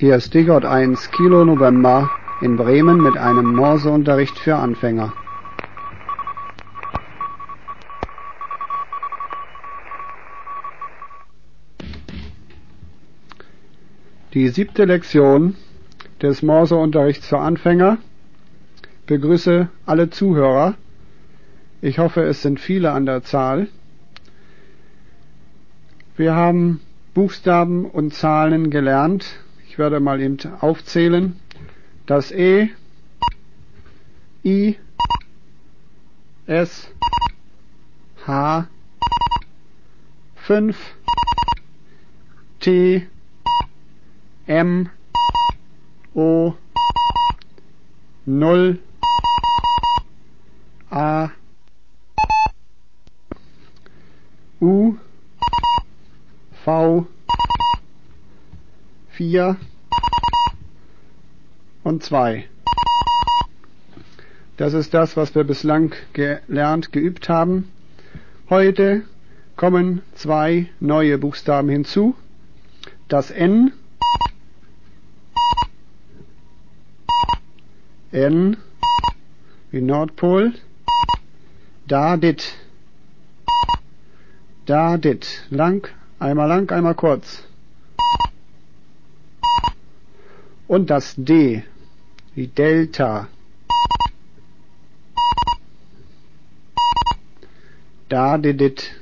Hier ist Digott 1 Kilo November in Bremen mit einem Morseunterricht für Anfänger. Die siebte Lektion des Morseunterrichts für Anfänger begrüße alle Zuhörer. Ich hoffe, es sind viele an der Zahl. Wir haben Buchstaben und Zahlen gelernt. Ich werde mal eben aufzählen. Das E, I, S, H, 5, T, M, O, 0, A, U, V, 4 und 2. Das ist das, was wir bislang gelernt, geübt haben. Heute kommen zwei neue Buchstaben hinzu. Das N, N wie Nordpol, da dit, da dit, lang, einmal lang, einmal kurz. Und das D wie Delta. Da dit,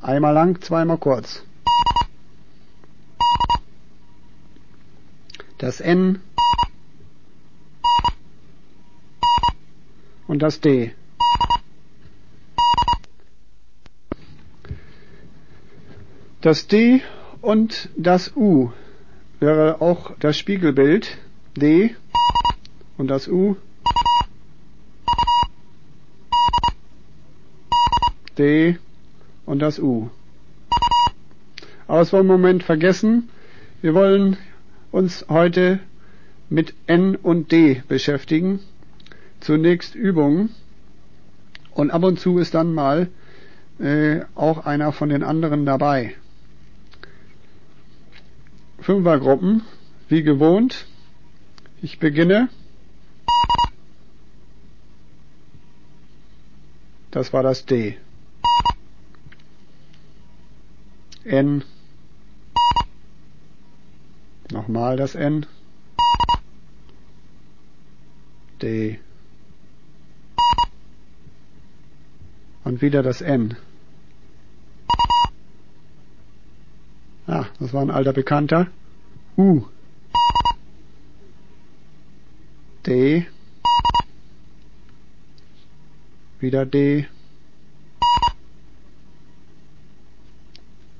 einmal lang, zweimal kurz. Das N und das D. Das D und das U wäre auch das Spiegelbild D und das U D und das U. Aber es wollen wir im Moment vergessen. Wir wollen uns heute mit N und D beschäftigen zunächst Übungen und ab und zu ist dann mal äh, auch einer von den anderen dabei. Fünfergruppen, wie gewohnt. Ich beginne. Das war das D. N. Nochmal das N. D. Und wieder das N. das war ein alter Bekannter. U. D. Wieder D.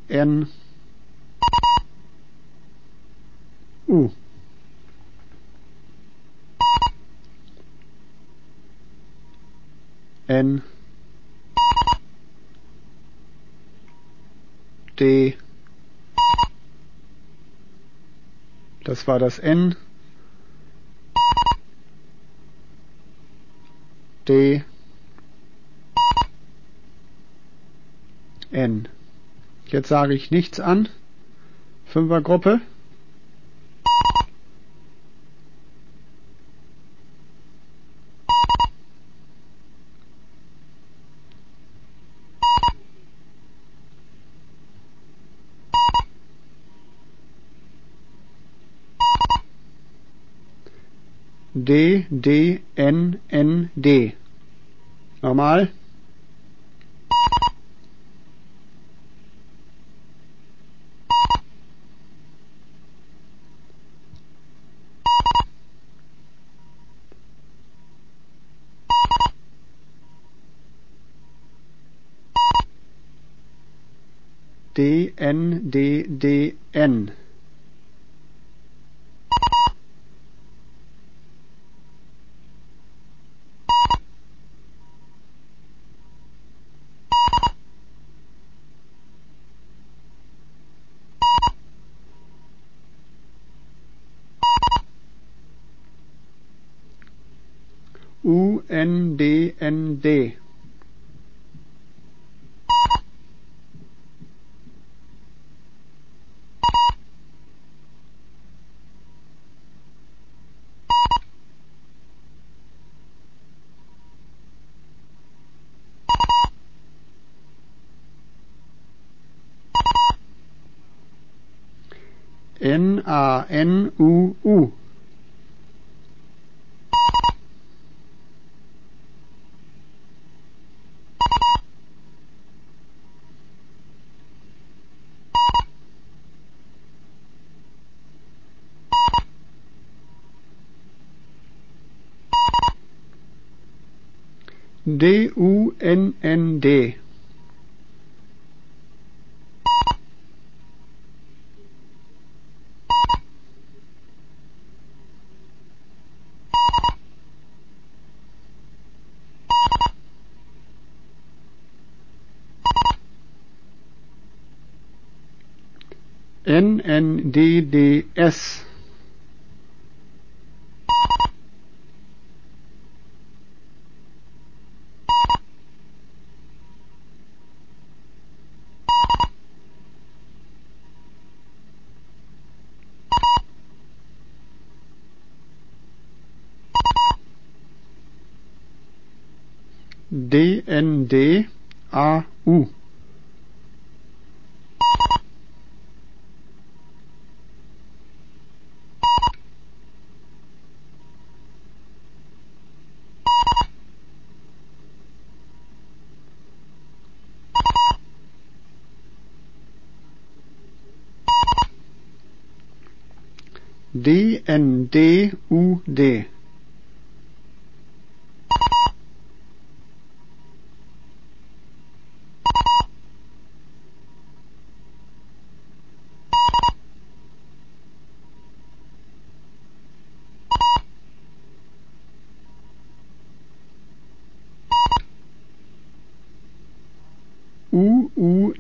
N. U. N. D. Das war das N. D. N. Jetzt sage ich nichts an. Fünfergruppe. D, D, N, N, D. Nochmal. D, N, D, D, N. day. D U N N D. N N D D S. D N D A U. D N D U D.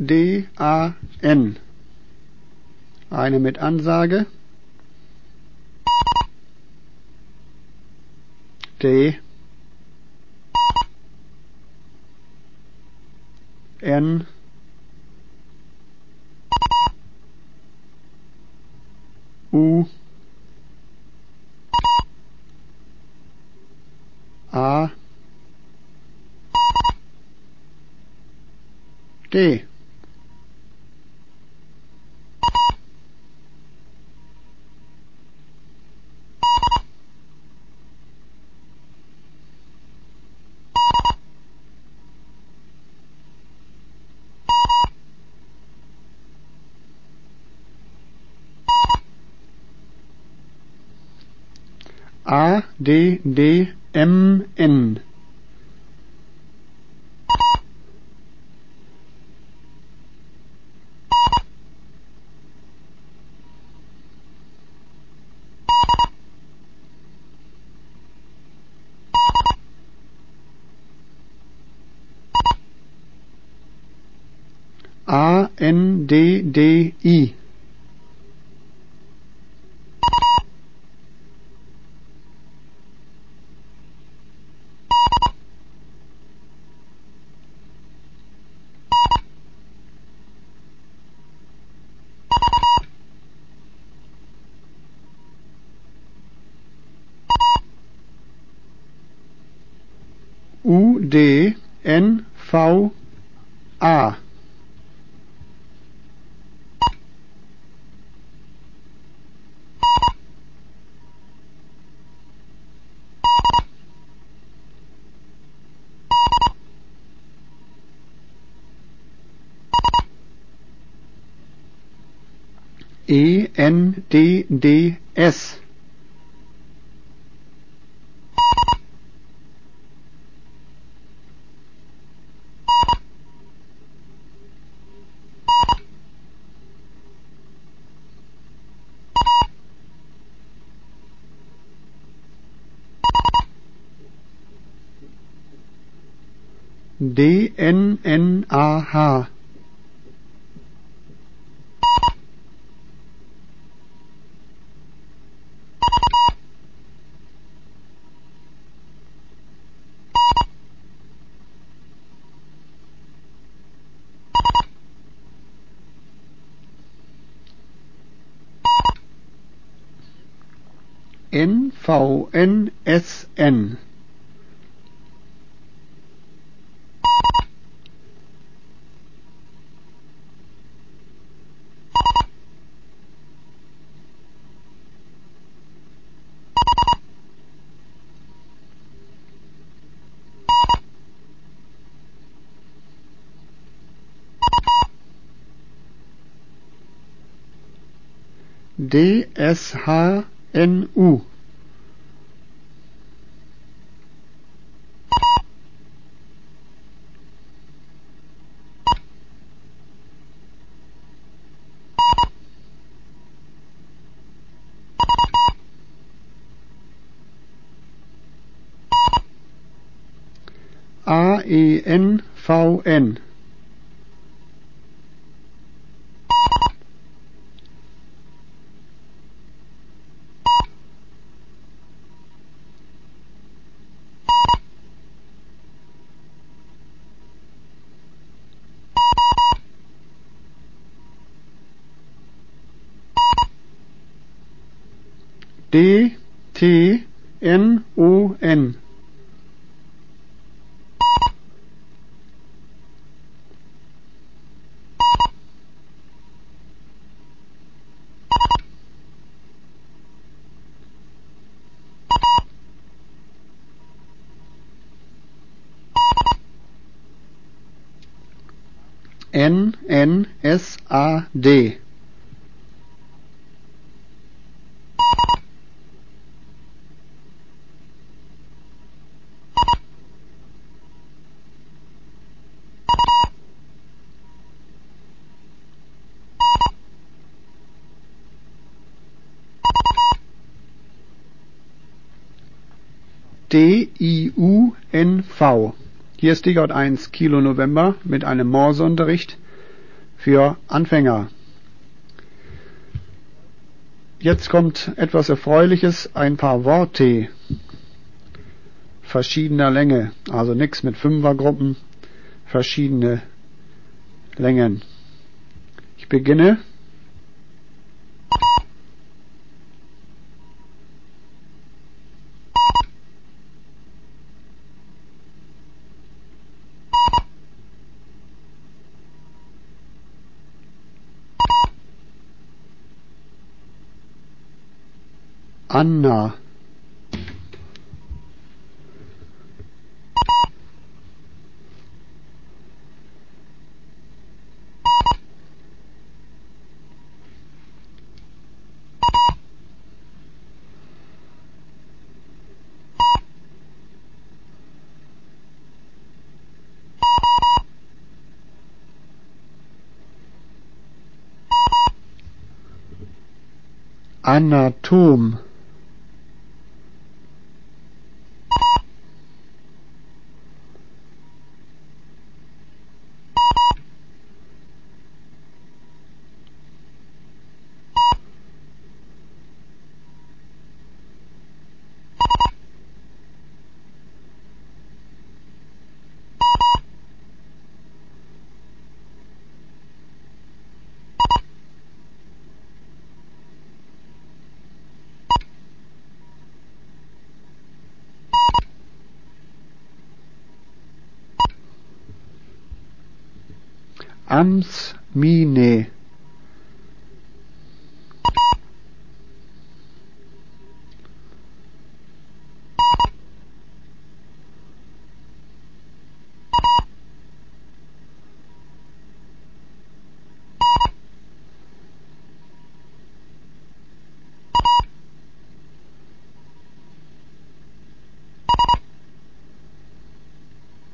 D-N-D-A-U. D-N-D-U-D. U-U-D-A-N. Eine mit Ansage. D. N. U. A. D. D D M N. A N D D I D N V A. E N D D S D N N A H. N V N S N D S D T N O N. N N S A D D-I-U-N-V. Hier ist Stichwort 1 Kilo November mit einem Morseunterricht für Anfänger. Jetzt kommt etwas Erfreuliches, ein paar Worte verschiedener Länge, also nichts mit Fünfergruppen, verschiedene Längen. Ich beginne Anna. Anatom Amtsmine.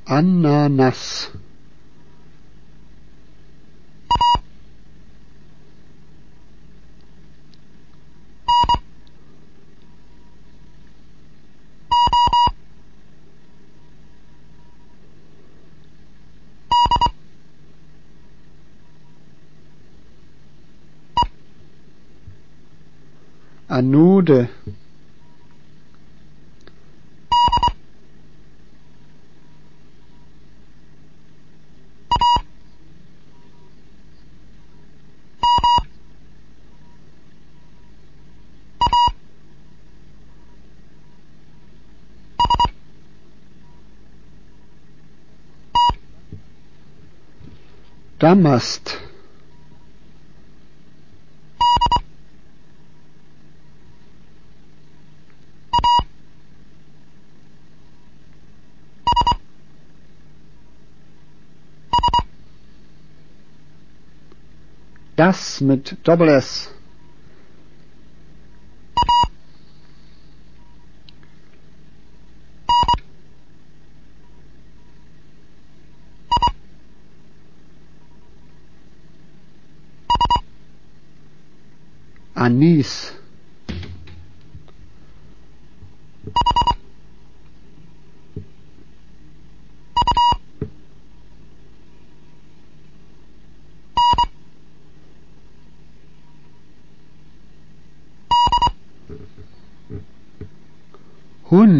Ananas. Anode Damast Das mit Doppel S. Anis.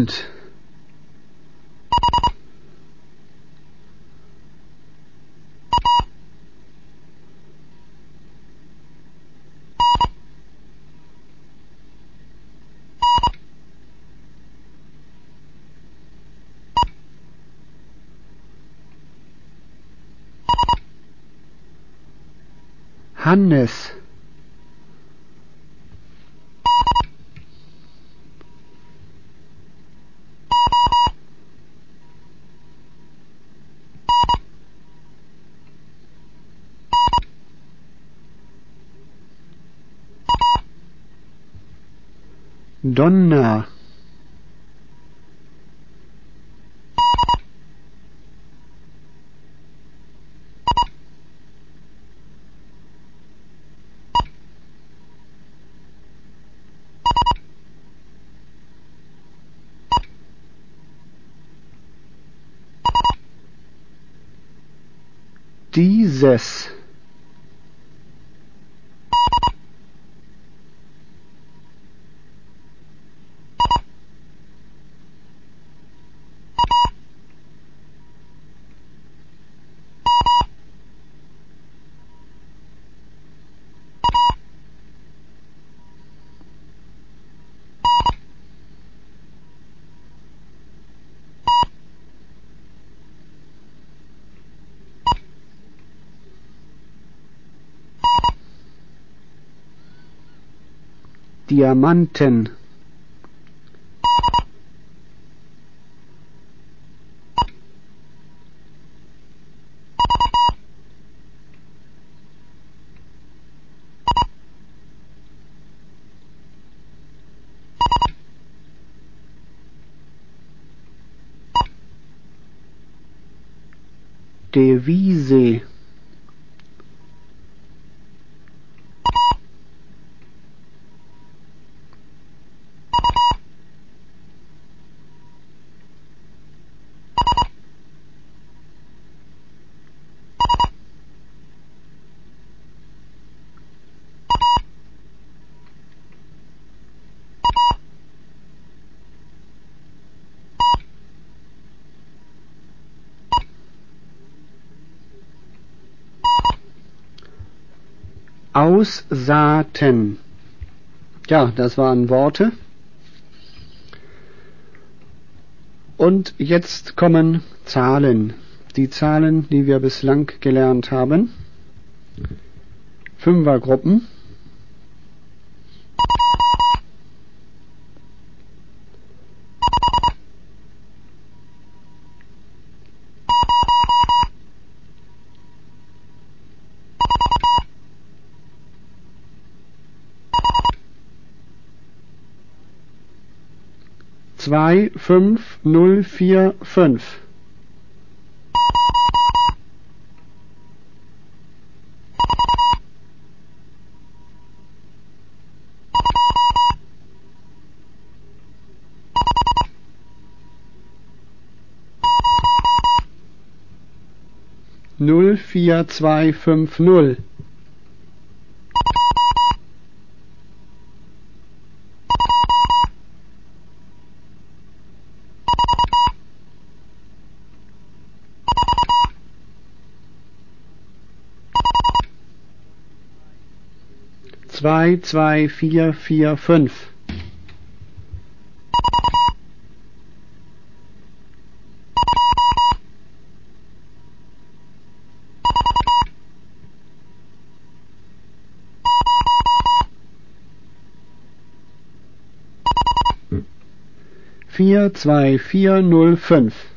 didn't. Hannes Donner. Dieses. Diamanten. Devise Aussaaten. Ja, das waren Worte. Und jetzt kommen Zahlen. Die Zahlen, die wir bislang gelernt haben. Fünfergruppen. Zwei fünf null vier fünf. null vier zwei fünf null zwei zwei vier vier fünf. Vier zwei vier null fünf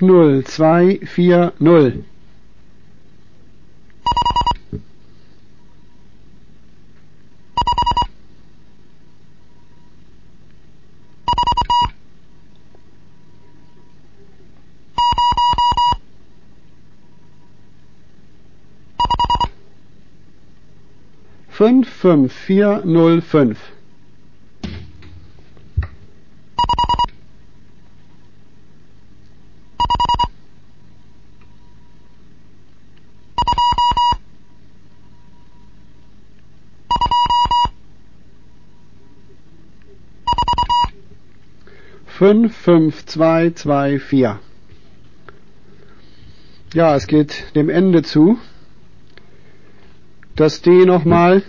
50240. Fünf, fünf, vier, null, fünf. Fünf, zwei, zwei, vier. Ja, es geht dem Ende zu. Das D nochmal.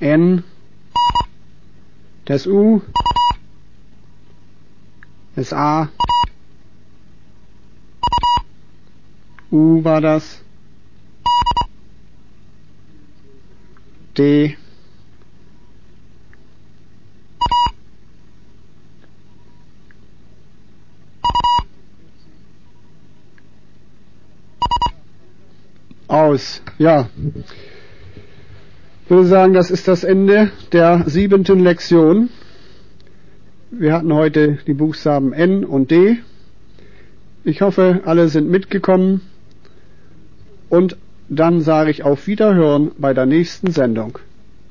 N. Das U. Das A. U war das. D. aus. Ja. Ich würde sagen, das ist das Ende der siebenten Lektion. Wir hatten heute die Buchstaben N und D. Ich hoffe, alle sind mitgekommen. Und dann sage ich auf Wiederhören bei der nächsten Sendung.